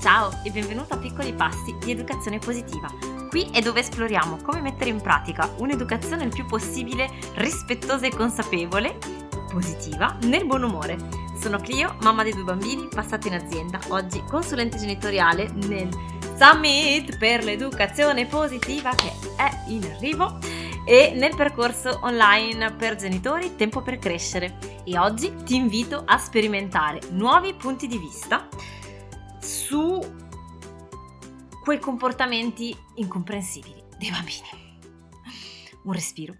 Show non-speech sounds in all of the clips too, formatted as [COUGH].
Ciao e benvenuto a Piccoli Passi di Educazione Positiva. Qui è dove esploriamo come mettere in pratica un'educazione il più possibile rispettosa e consapevole, positiva, nel buon umore. Sono Clio, mamma di due bambini, passata in azienda, oggi consulente genitoriale nel Summit per l'educazione positiva che è in arrivo e nel percorso online per genitori Tempo per crescere. E oggi ti invito a sperimentare nuovi punti di vista su quei comportamenti incomprensibili dei bambini. Un respiro,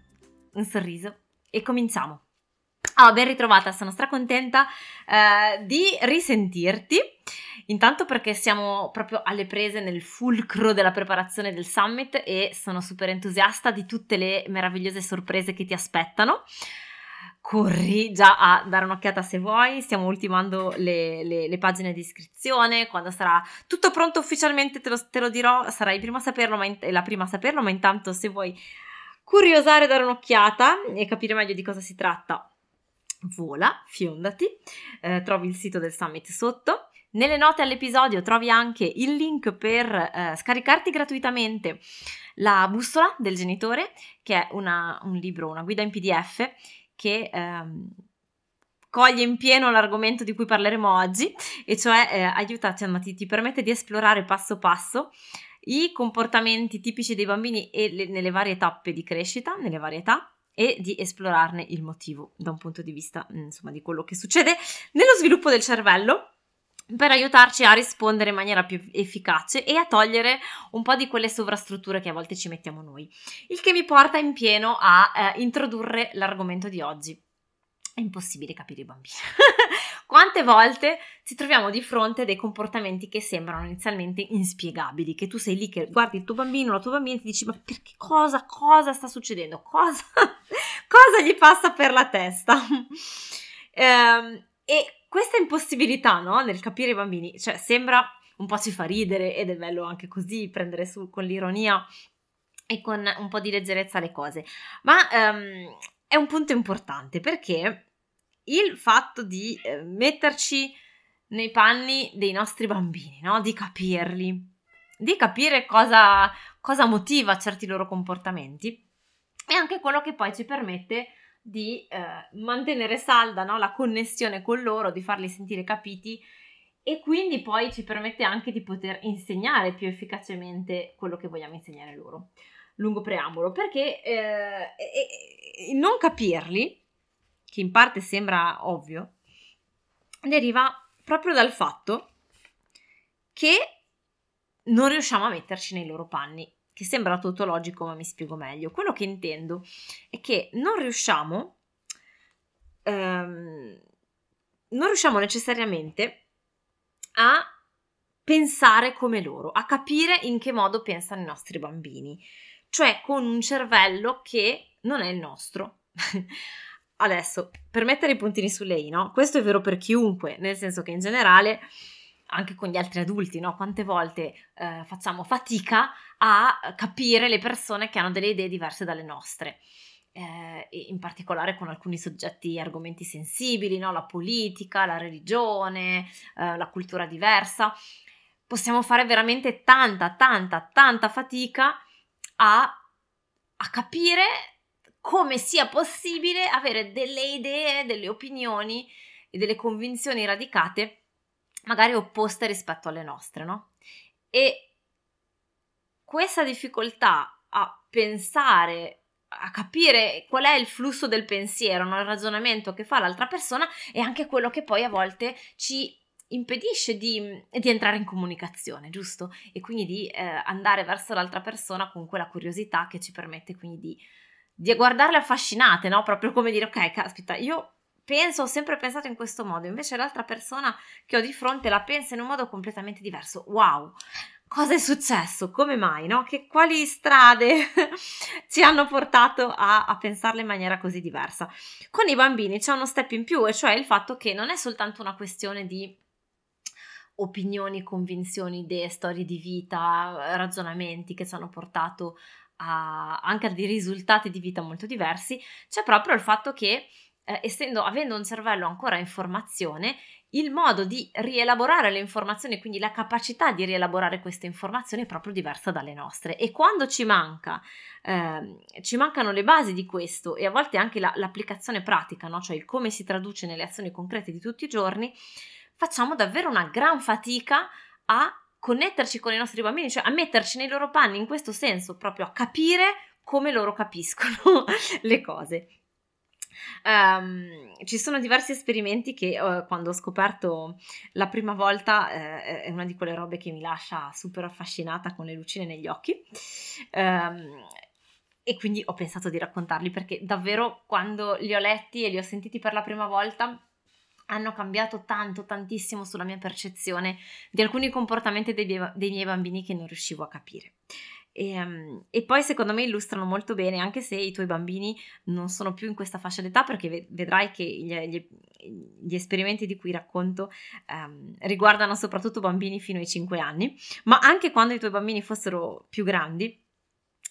un sorriso e cominciamo. Oh, ben ritrovata, sono stracontenta eh, di risentirti. Intanto perché siamo proprio alle prese nel fulcro della preparazione del summit e sono super entusiasta di tutte le meravigliose sorprese che ti aspettano. Corri già a dare un'occhiata se vuoi, stiamo ultimando le, le, le pagine di iscrizione, quando sarà tutto pronto ufficialmente te lo, te lo dirò, sarai prima a saperlo, ma in, la prima a saperlo, ma intanto se vuoi curiosare, dare un'occhiata e capire meglio di cosa si tratta, vola, fiondati, eh, trovi il sito del summit sotto. Nelle note all'episodio trovi anche il link per eh, scaricarti gratuitamente la bussola del genitore, che è una, un libro, una guida in PDF che ehm, coglie in pieno l'argomento di cui parleremo oggi, e cioè eh, aiutati, ti, ti permette di esplorare passo passo i comportamenti tipici dei bambini e le, nelle varie tappe di crescita, nelle varie età, e di esplorarne il motivo da un punto di vista insomma di quello che succede nello sviluppo del cervello per aiutarci a rispondere in maniera più efficace e a togliere un po' di quelle sovrastrutture che a volte ci mettiamo noi. Il che mi porta in pieno a eh, introdurre l'argomento di oggi. È impossibile capire i bambini. [LAUGHS] Quante volte ci troviamo di fronte a dei comportamenti che sembrano inizialmente inspiegabili, che tu sei lì che guardi il tuo bambino, la tua bambina e ti dici ma perché cosa, cosa sta succedendo? Cosa, [LAUGHS] cosa gli passa per la testa? [LAUGHS] ehm, e questa impossibilità, no, nel capire i bambini, cioè sembra un po' ci fa ridere ed è bello anche così prendere su con l'ironia e con un po' di leggerezza le cose, ma um, è un punto importante perché il fatto di eh, metterci nei panni dei nostri bambini, no? di capirli, di capire cosa, cosa motiva certi loro comportamenti, è anche quello che poi ci permette di eh, mantenere salda no? la connessione con loro, di farli sentire capiti e quindi poi ci permette anche di poter insegnare più efficacemente quello che vogliamo insegnare loro. Lungo preambolo, perché eh, non capirli che in parte sembra ovvio, deriva proprio dal fatto che non riusciamo a metterci nei loro panni, che sembra tautologico, ma mi spiego meglio. Quello che intendo è che non riusciamo, ehm, non riusciamo necessariamente a pensare come loro, a capire in che modo pensano i nostri bambini, cioè con un cervello che non è il nostro. [LAUGHS] Adesso, per mettere i puntini sulle i, no? Questo è vero per chiunque, nel senso che in generale, anche con gli altri adulti, no? Quante volte eh, facciamo fatica a capire le persone che hanno delle idee diverse dalle nostre. Eh, in particolare con alcuni soggetti argomenti sensibili, no? la politica, la religione, eh, la cultura diversa. Possiamo fare veramente tanta, tanta, tanta fatica a, a capire come sia possibile avere delle idee, delle opinioni e delle convinzioni radicate magari opposte rispetto alle nostre, no? E questa difficoltà a pensare, a capire qual è il flusso del pensiero, no? il ragionamento che fa l'altra persona, è anche quello che poi a volte ci impedisce di, di entrare in comunicazione, giusto? E quindi di eh, andare verso l'altra persona con quella curiosità che ci permette quindi di di guardarle affascinate, no? Proprio come dire, ok, caspita, io penso, ho sempre pensato in questo modo, invece l'altra persona che ho di fronte la pensa in un modo completamente diverso. Wow! Cosa è successo? Come mai? No? Che, quali strade [LAUGHS] ci hanno portato a, a pensarle in maniera così diversa? Con i bambini c'è uno step in più, e cioè il fatto che non è soltanto una questione di opinioni, convinzioni, idee, storie di vita, ragionamenti che ci hanno portato a, anche a dei risultati di vita molto diversi, c'è proprio il fatto che eh, essendo, avendo un cervello ancora in formazione, il modo di rielaborare le informazioni, quindi la capacità di rielaborare queste informazioni è proprio diversa dalle nostre. E quando ci manca, eh, ci mancano le basi di questo e a volte anche la, l'applicazione pratica, no? cioè il come si traduce nelle azioni concrete di tutti i giorni, facciamo davvero una gran fatica a connetterci con i nostri bambini, cioè a metterci nei loro panni in questo senso, proprio a capire come loro capiscono [LAUGHS] le cose. Um, ci sono diversi esperimenti che uh, quando ho scoperto la prima volta uh, è una di quelle robe che mi lascia super affascinata con le lucine negli occhi. Um, e quindi ho pensato di raccontarli perché davvero quando li ho letti e li ho sentiti per la prima volta hanno cambiato tanto, tantissimo sulla mia percezione di alcuni comportamenti dei, dei miei bambini che non riuscivo a capire. E, um, e, poi secondo me illustrano molto bene, anche se i tuoi bambini non sono più in questa fascia d'età, perché vedrai che gli, gli, gli esperimenti di cui racconto um, riguardano soprattutto bambini fino ai 5 anni, ma anche quando i tuoi bambini fossero più grandi,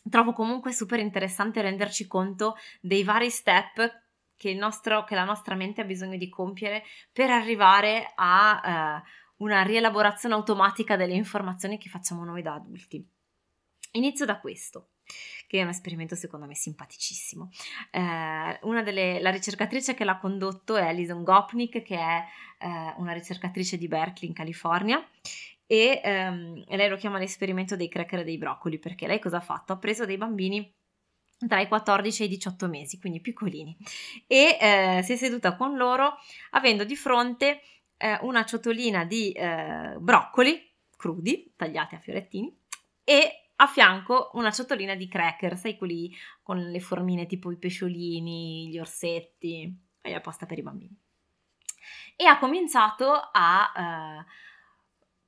trovo comunque super interessante renderci conto dei vari step che, nostro, che la nostra mente ha bisogno di compiere per arrivare a uh, una rielaborazione automatica delle informazioni che facciamo noi da adulti. Inizio da questo che è un esperimento secondo me simpaticissimo. Eh, una delle, la ricercatrice che l'ha condotto è Alison Gopnik, che è eh, una ricercatrice di Berkeley in California. E, ehm, lei lo chiama l'esperimento dei cracker e dei broccoli perché lei cosa ha fatto? Ha preso dei bambini tra i 14 e i 18 mesi, quindi piccolini, e eh, si è seduta con loro avendo di fronte eh, una ciotolina di eh, broccoli crudi, tagliati a fiorettini, e a fianco una ciotolina di cracker, sai quelli con le formine tipo i pesciolini, gli orsetti, è apposta per i bambini. E ha cominciato a eh,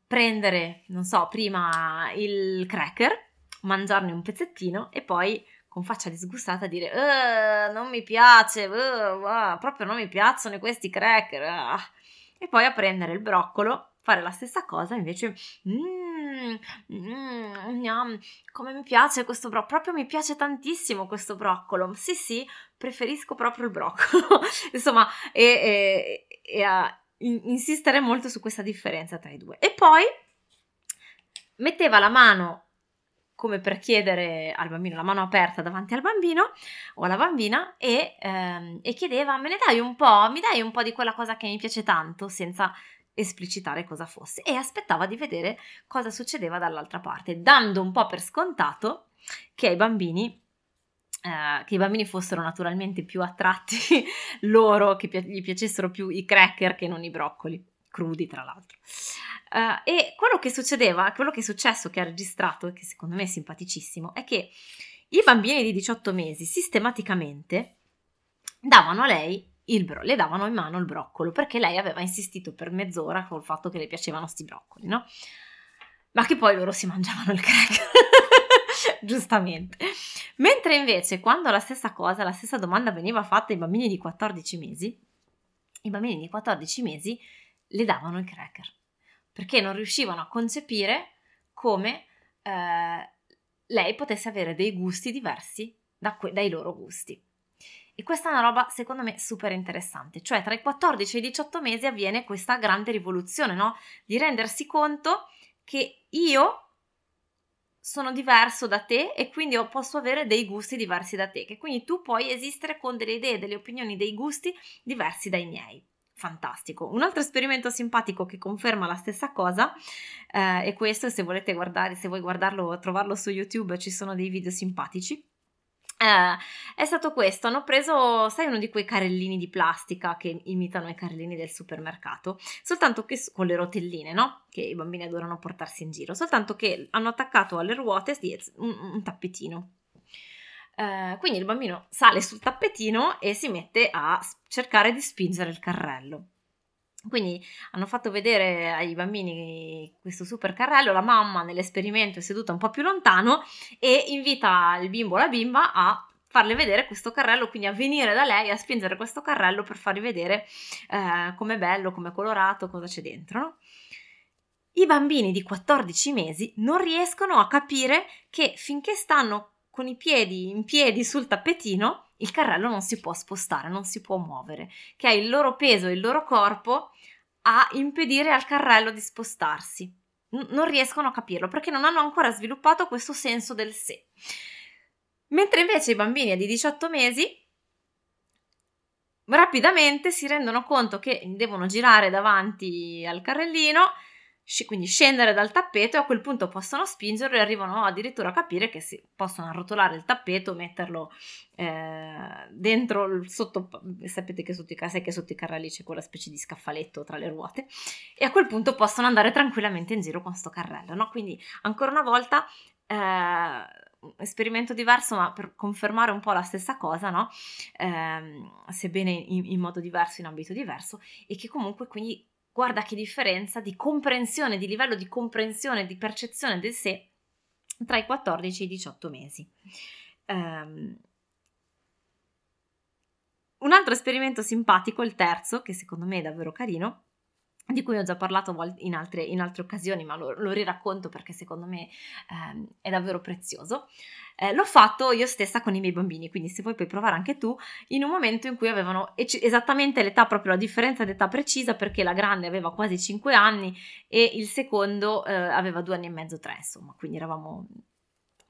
prendere, non so, prima il cracker, mangiarne un pezzettino e poi con faccia disgustata dire non mi piace, uh, proprio non mi piacciono questi cracker. Uh. E poi a prendere il broccolo, fare la stessa cosa, invece... Mm, mm, come mi piace questo broccolo, proprio mi piace tantissimo questo broccolo, sì sì, preferisco proprio il broccolo, [LAUGHS] insomma, e, e, e a insistere molto su questa differenza tra i due. E poi metteva la mano come per chiedere al bambino la mano aperta davanti al bambino o alla bambina e, ehm, e chiedeva me ne dai un po', mi dai un po' di quella cosa che mi piace tanto? senza esplicitare cosa fosse e aspettava di vedere cosa succedeva dall'altra parte, dando un po' per scontato che ai bambini Uh, che i bambini fossero naturalmente più attratti [LAUGHS] loro, che pi- gli piacessero più i cracker che non i broccoli, crudi tra l'altro. Uh, e quello che succedeva, quello che è successo, che ha registrato e che secondo me è simpaticissimo, è che i bambini di 18 mesi sistematicamente davano a lei il bro- le davano in mano il broccolo perché lei aveva insistito per mezz'ora col fatto che le piacevano sti broccoli, no? Ma che poi loro si mangiavano il crack. [LAUGHS] Giustamente. Mentre invece quando la stessa cosa, la stessa domanda veniva fatta ai bambini di 14 mesi, i bambini di 14 mesi le davano il cracker perché non riuscivano a concepire come eh, lei potesse avere dei gusti diversi da que- dai loro gusti. E questa è una roba secondo me super interessante, cioè tra i 14 e i 18 mesi avviene questa grande rivoluzione, no? Di rendersi conto che io sono diverso da te e quindi posso avere dei gusti diversi da te, che quindi tu puoi esistere con delle idee, delle opinioni, dei gusti diversi dai miei. Fantastico. Un altro esperimento simpatico che conferma la stessa cosa eh, è questo, se volete guardare, se vuoi guardarlo trovarlo su YouTube ci sono dei video simpatici eh, è stato questo, hanno preso, sai, uno di quei carrellini di plastica che imitano i carrellini del supermercato, soltanto che con le rotelline, no? Che i bambini adorano portarsi in giro, soltanto che hanno attaccato alle ruote un, un tappetino. Eh, quindi il bambino sale sul tappetino e si mette a cercare di spingere il carrello. Quindi hanno fatto vedere ai bambini questo super carrello, la mamma nell'esperimento è seduta un po' più lontano e invita il bimbo o la bimba a farle vedere questo carrello, quindi a venire da lei a spingere questo carrello per fargli vedere eh, com'è bello, com'è colorato, cosa c'è dentro. No? I bambini di 14 mesi non riescono a capire che finché stanno con i piedi in piedi sul tappetino, il carrello non si può spostare, non si può muovere, che è il loro peso e il loro corpo a impedire al carrello di spostarsi. N- non riescono a capirlo perché non hanno ancora sviluppato questo senso del sé. Mentre invece i bambini di 18 mesi rapidamente si rendono conto che devono girare davanti al carrellino quindi scendere dal tappeto e a quel punto possono spingerlo e arrivano addirittura a capire che si possono arrotolare il tappeto, metterlo eh, dentro sotto, sapete che sotto i, che sotto i carrelli c'è quella specie di scaffaletto tra le ruote e a quel punto possono andare tranquillamente in giro con sto carrello, no? Quindi ancora una volta eh, esperimento diverso, ma per confermare un po' la stessa cosa, no? Eh, sebbene in, in, modo diverso, in ambito diverso, e che comunque quindi guarda che differenza di comprensione, di livello di comprensione, di percezione del sé tra i 14 e i 18 mesi. Um, un altro esperimento simpatico, il terzo, che secondo me è davvero carino, di cui ho già parlato in altre, in altre occasioni, ma lo, lo, riracconto perché secondo me ehm, è davvero prezioso. Eh, l'ho fatto io stessa con i miei bambini, quindi se vuoi puoi provare anche tu, in un momento in cui avevano esattamente l'età, proprio la differenza d'età precisa, perché la grande aveva quasi 5 anni e il secondo eh, aveva 2 anni e mezzo, 3, insomma, quindi eravamo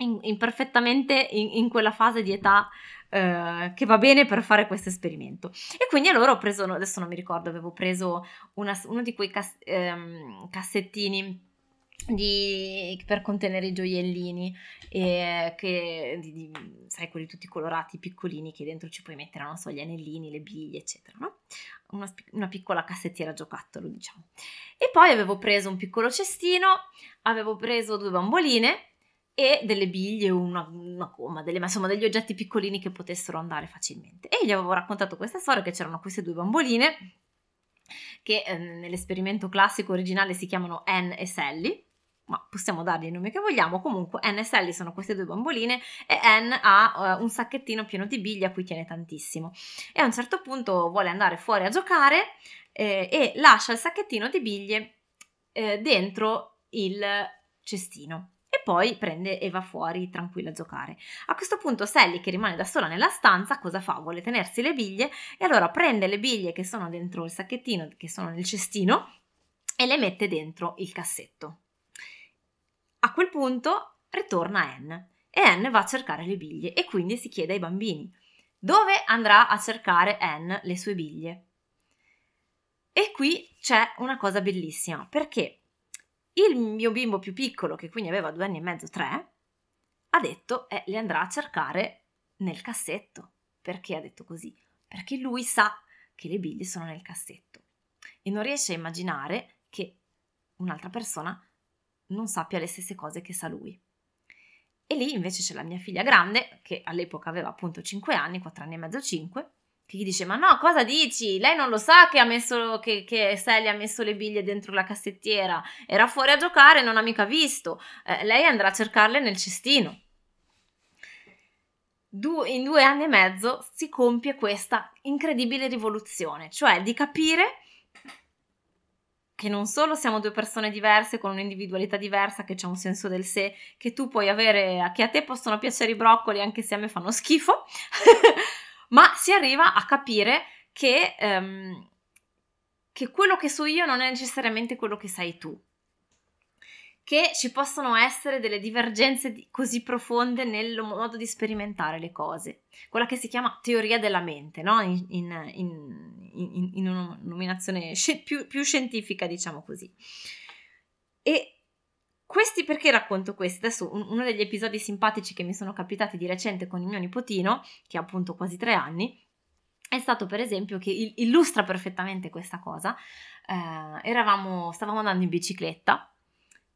in, in perfettamente in, in, quella fase di età eh, che va bene per fare questo esperimento. E quindi allora ho preso, adesso non mi ricordo, avevo preso una, uno di quei cas, ehm, cassettini di, per contenere i gioiellini, e che, di, di, sai, quelli tutti colorati, piccolini, che dentro ci puoi mettere, non so, gli anellini, le biglie, eccetera, no? Una, una piccola cassettiera giocattolo, diciamo. E poi avevo preso un piccolo cestino, avevo preso due bamboline e delle biglie una, una gomma, delle, insomma degli oggetti piccolini che potessero andare facilmente. E gli avevo raccontato questa storia che c'erano queste due bamboline che eh, nell'esperimento classico originale si chiamano Anne e Sally, ma possiamo dargli il nome che vogliamo. Comunque Anne e Sally sono queste due bamboline e Anne ha uh, un sacchettino pieno di biglie a cui tiene tantissimo. E a un certo punto vuole andare fuori a giocare eh, e lascia il sacchettino di biglie eh, dentro il cestino poi prende e va fuori tranquilla a giocare. A questo punto Sally, che rimane da sola nella stanza, cosa fa? Vuole tenersi le biglie e allora prende le biglie che sono dentro il sacchettino, che sono nel cestino, e le mette dentro il cassetto. A quel punto ritorna Anne e Anne va a cercare le biglie e quindi si chiede ai bambini dove andrà a cercare Anne le sue biglie. E qui c'è una cosa bellissima perché il mio bimbo più piccolo, che quindi aveva due anni e mezzo, tre, ha detto eh, le andrà a cercare nel cassetto. Perché ha detto così? Perché lui sa che le biglie sono nel cassetto e non riesce a immaginare che un'altra persona non sappia le stesse cose che sa lui. E lì invece c'è la mia figlia grande, che all'epoca aveva appunto 5 anni, 4 anni e mezzo, 5, che gli dice: Ma no, cosa dici? Lei non lo sa che ha messo che, che Sally ha messo le biglie dentro la cassettiera. Era fuori a giocare, non ha mica visto. Eh, lei andrà a cercarle nel cestino. Du- in due anni e mezzo si compie questa incredibile rivoluzione, cioè di capire che non solo siamo due persone diverse con un'individualità diversa, che c'è un senso del sé, che tu puoi avere, che a te possono piacere i broccoli anche se a me fanno schifo, [LAUGHS] ma si arriva a capire che, um, che quello che so io non è necessariamente quello che sai tu che ci possono essere delle divergenze di, così profonde nel modo di sperimentare le cose, quella che si chiama teoria della mente, no? in, in, in, in, una nominazione più, più, scientifica, diciamo così. E questi perché racconto questo? Adesso uno degli episodi simpatici che mi sono capitati di recente con il mio nipotino, che ha appunto quasi tre anni, è stato per esempio che illustra perfettamente questa cosa. Eh, eravamo, stavamo andando in bicicletta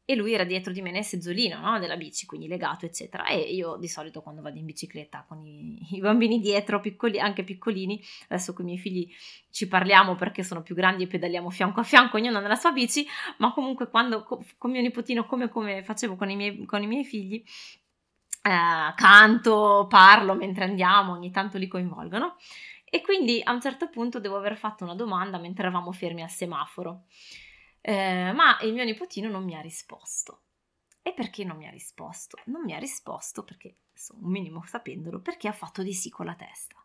e lui era dietro di me nel seggiolino no? della bici, quindi legato, eccetera. E io di solito quando vado in bicicletta con i, [LAUGHS] i, bambini dietro, piccoli, anche piccolini, adesso con i miei figli ci parliamo perché sono più grandi e pedaliamo fianco a fianco, ognuno nella sua bici, ma comunque quando con mio nipotino, come, come facevo con i miei, con i miei figli, eh, canto, parlo mentre andiamo, ogni tanto li coinvolgono. E quindi a un certo punto devo aver fatto una domanda mentre eravamo fermi al semaforo eh, ma il mio nipotino non mi ha risposto. E perché non mi ha risposto? Non mi ha risposto perché, insomma, un minimo sapendolo, perché ha fatto di sì con la testa.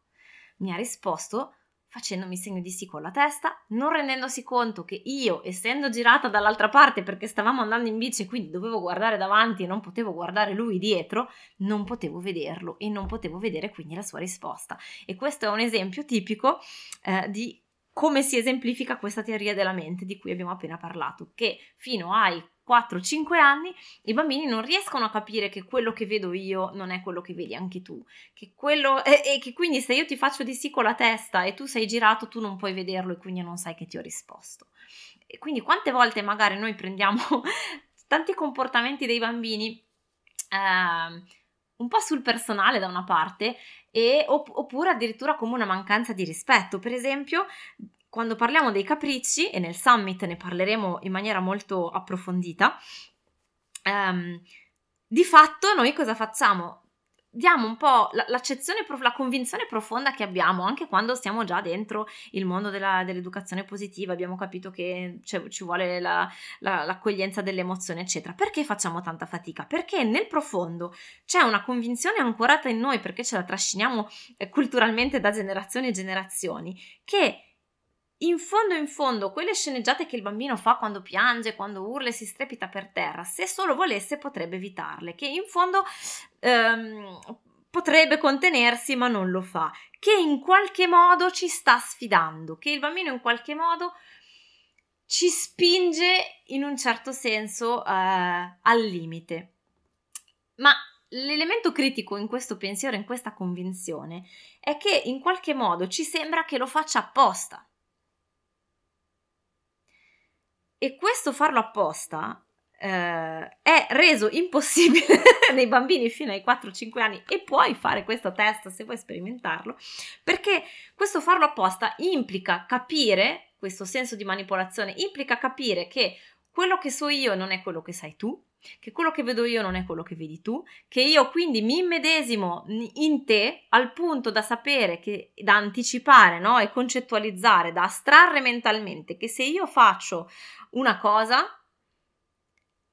Mi ha risposto facendomi segno di sì con la testa, non rendendosi conto che io, essendo girata dall'altra parte perché stavamo andando in bici e quindi dovevo guardare davanti e non potevo guardare lui dietro, non potevo vederlo e non potevo vedere quindi la sua risposta. E questo è un esempio tipico eh, di come si esemplifica questa teoria della mente di cui abbiamo appena parlato, che fino ai 4-5 anni i bambini non riescono a capire che quello che vedo io non è quello che vedi anche tu, che quello, e, e che quindi se io ti faccio di sì con la testa e tu sei girato tu non puoi vederlo e quindi non sai che ti ho risposto. E quindi quante volte magari noi prendiamo [LAUGHS] tanti comportamenti dei bambini eh, un po' sul personale da una parte e, oppure addirittura come una mancanza di rispetto. Per esempio, quando parliamo dei capricci, e nel summit ne parleremo in maniera molto approfondita, um, di fatto noi cosa facciamo? Diamo un po' l'accezione, la convinzione profonda che abbiamo anche quando stiamo già dentro il mondo della, dell'educazione positiva, abbiamo capito che ci vuole la, la, l'accoglienza delle emozioni, eccetera. Perché facciamo tanta fatica? Perché nel profondo c'è una convinzione ancorata in noi, perché ce la trasciniamo eh, culturalmente da generazioni e generazioni, che in fondo in fondo quelle sceneggiate che il bambino fa quando piange, quando urla e si strepita per terra, se solo volesse potrebbe evitarle, che in fondo ehm, potrebbe contenersi ma non lo fa, che in qualche modo ci sta sfidando, che il bambino in qualche modo ci spinge in un certo senso eh, al limite. Ma l'elemento critico in questo pensiero, in questa convinzione, è che in qualche modo ci sembra che lo faccia apposta E questo farlo apposta eh, è reso impossibile [LAUGHS] nei bambini fino ai 4-5 anni. E puoi fare questo test se vuoi sperimentarlo, perché questo farlo apposta implica capire, questo senso di manipolazione implica capire che quello che so io non è quello che sai tu, che quello che vedo io non è quello che vedi tu, che io quindi mi immedesimo in te al punto da sapere, che, da anticipare no? e concettualizzare, da astrarre mentalmente che se io faccio una cosa,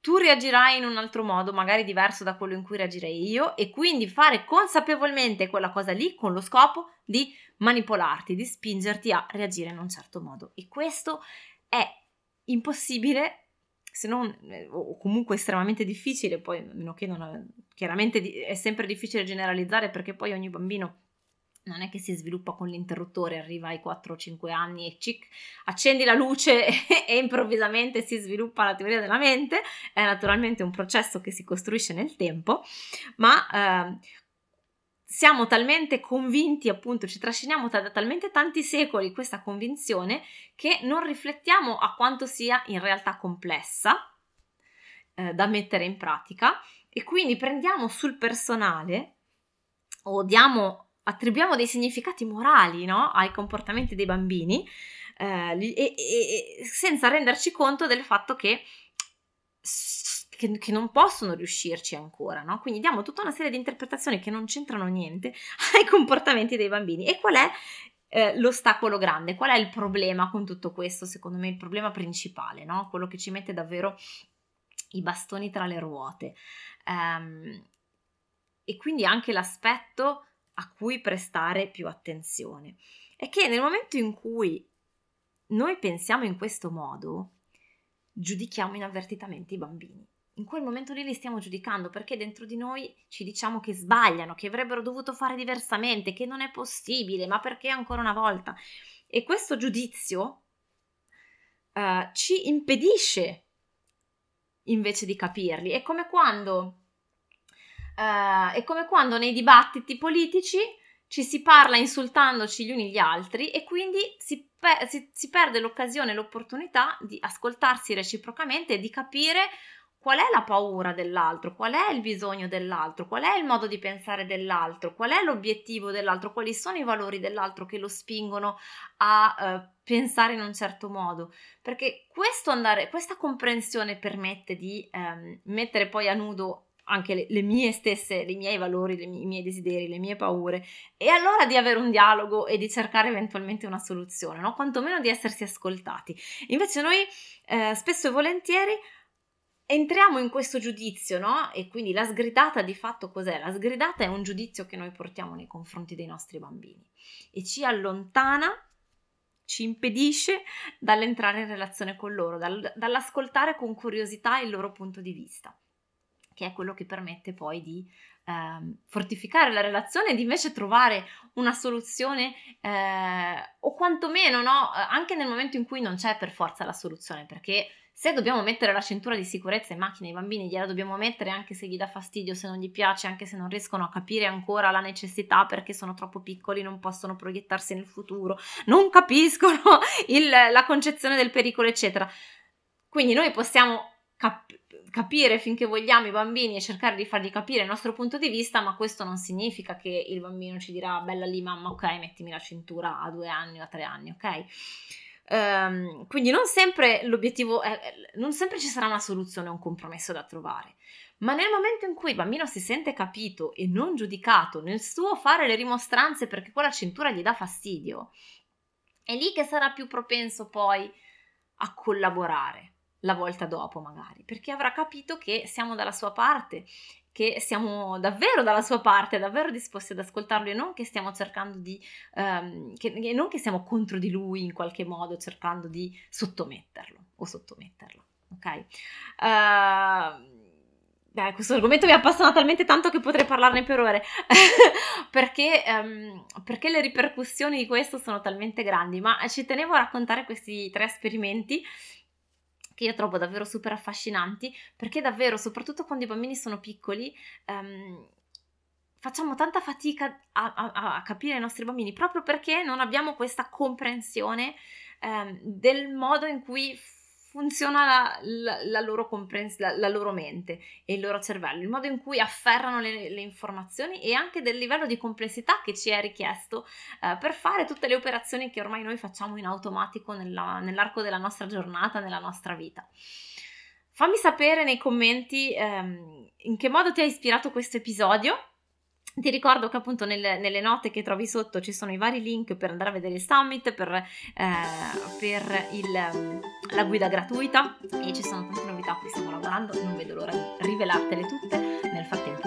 tu reagirai in un altro modo, magari diverso da quello in cui reagirei io, e quindi fare consapevolmente quella cosa lì con lo scopo di manipolarti, di spingerti a reagire in un certo modo. E questo è impossibile se non, eh, o comunque estremamente difficile, poi a meno che non, è, chiaramente è sempre difficile generalizzare perché poi ogni bambino non è che si sviluppa con l'interruttore, arriva ai 4-5 anni e cic, accendi la luce [LAUGHS] e, improvvisamente si sviluppa la teoria della mente, è naturalmente un processo che si costruisce nel tempo, ma eh, siamo talmente convinti, appunto, ci trasciniamo da talmente tanti secoli questa convinzione che non riflettiamo a quanto sia in realtà complessa eh, da mettere in pratica e quindi prendiamo sul personale o diamo, attribuiamo dei significati morali no? ai comportamenti dei bambini eh, e, e, senza renderci conto del fatto che che, che, non possono riuscirci ancora, no? Quindi diamo tutta una serie di interpretazioni che non c'entrano niente [LAUGHS] ai comportamenti dei bambini. E qual è eh, l'ostacolo grande? Qual è il problema con tutto questo? Secondo me il problema principale, no? Quello che ci mette davvero i bastoni tra le ruote. Um, e quindi anche l'aspetto a cui prestare più attenzione. È che nel momento in cui noi pensiamo in questo modo, giudichiamo inavvertitamente i bambini in quel momento lì li stiamo giudicando perché dentro di noi ci diciamo che sbagliano, che avrebbero dovuto fare diversamente, che non è possibile, ma perché ancora una volta? E questo giudizio uh, ci impedisce invece di capirli. È come quando, uh, è come quando nei dibattiti politici ci si parla insultandoci gli uni gli altri e quindi si, pe- si, si perde l'occasione, l'opportunità di ascoltarsi reciprocamente e di capire qual è la paura dell'altro, qual è il bisogno dell'altro, qual è il modo di pensare dell'altro, qual è l'obiettivo dell'altro, quali sono i valori dell'altro che lo spingono a uh, pensare in un certo modo. Perché andare, questa comprensione permette di um, mettere poi a nudo anche le, le, mie stesse, i miei valori, mie, i miei desideri, le mie paure, e allora di avere un dialogo e di cercare eventualmente una soluzione, no? quantomeno di essersi ascoltati. Invece noi eh, spesso e volentieri entriamo in questo giudizio, no? E quindi la sgridata di fatto cos'è? La sgridata è un giudizio che noi portiamo nei confronti dei nostri bambini e ci allontana ci impedisce dall'entrare in relazione con loro, dal, dall'ascoltare con curiosità il loro punto di vista, che è quello che permette poi di eh, fortificare la relazione ed invece trovare una soluzione eh, o quantomeno no, anche nel momento in cui non c'è per forza la soluzione, perché se dobbiamo mettere la cintura di sicurezza in macchina ai bambini, gliela dobbiamo mettere anche se gli dà fastidio, se non gli piace, anche se non riescono a capire ancora la necessità perché sono troppo piccoli, non possono proiettarsi nel futuro, non capiscono [LAUGHS] il, la concezione del pericolo, eccetera. Quindi noi possiamo cap- capire finché vogliamo i bambini e cercare di fargli capire il nostro punto di vista, ma questo non significa che il bambino ci dirà bella lì mamma, ok, mettimi la cintura a due anni o a tre anni, ok? Um, quindi non sempre l'obiettivo è, non sempre ci sarà una soluzione un compromesso da trovare, ma nel momento in cui il bambino si sente capito e non giudicato nel suo fare le rimostranze perché quella cintura gli dà fastidio, è lì che sarà più propenso poi a collaborare la volta dopo magari, perché avrà capito che siamo dalla sua parte che siamo davvero dalla sua parte, davvero disposti ad ascoltarlo e non che stiamo cercando di, um, che, non che siamo contro di lui in qualche modo, cercando di sottometterlo o sottometterlo, ok? Uh, Beh, questo argomento mi appassiona talmente tanto che potrei parlarne per ore, [LAUGHS] perché, um, perché, le ripercussioni di questo sono talmente grandi, ma ci tenevo a raccontare questi tre esperimenti che io trovo davvero super affascinanti, perché davvero, soprattutto quando i bambini sono piccoli, um, facciamo tanta fatica a, a, a, capire i nostri bambini proprio perché non abbiamo questa comprensione um, del modo in cui funziona la, la, la, loro comprens- la, la, loro mente e il loro cervello, il modo in cui afferrano le, le informazioni e anche del livello di complessità che ci è richiesto eh, per fare tutte le operazioni che ormai noi facciamo in automatico nella, nell'arco della nostra giornata, nella nostra vita. Fammi sapere nei commenti ehm, in che modo ti ha ispirato questo episodio ti ricordo che appunto nelle, nelle, note che trovi sotto ci sono i vari link per andare a vedere il summit, per, eh, per il, la guida gratuita e ci sono tante novità a cui stiamo lavorando, non vedo l'ora di rivelartele tutte. Nel frattempo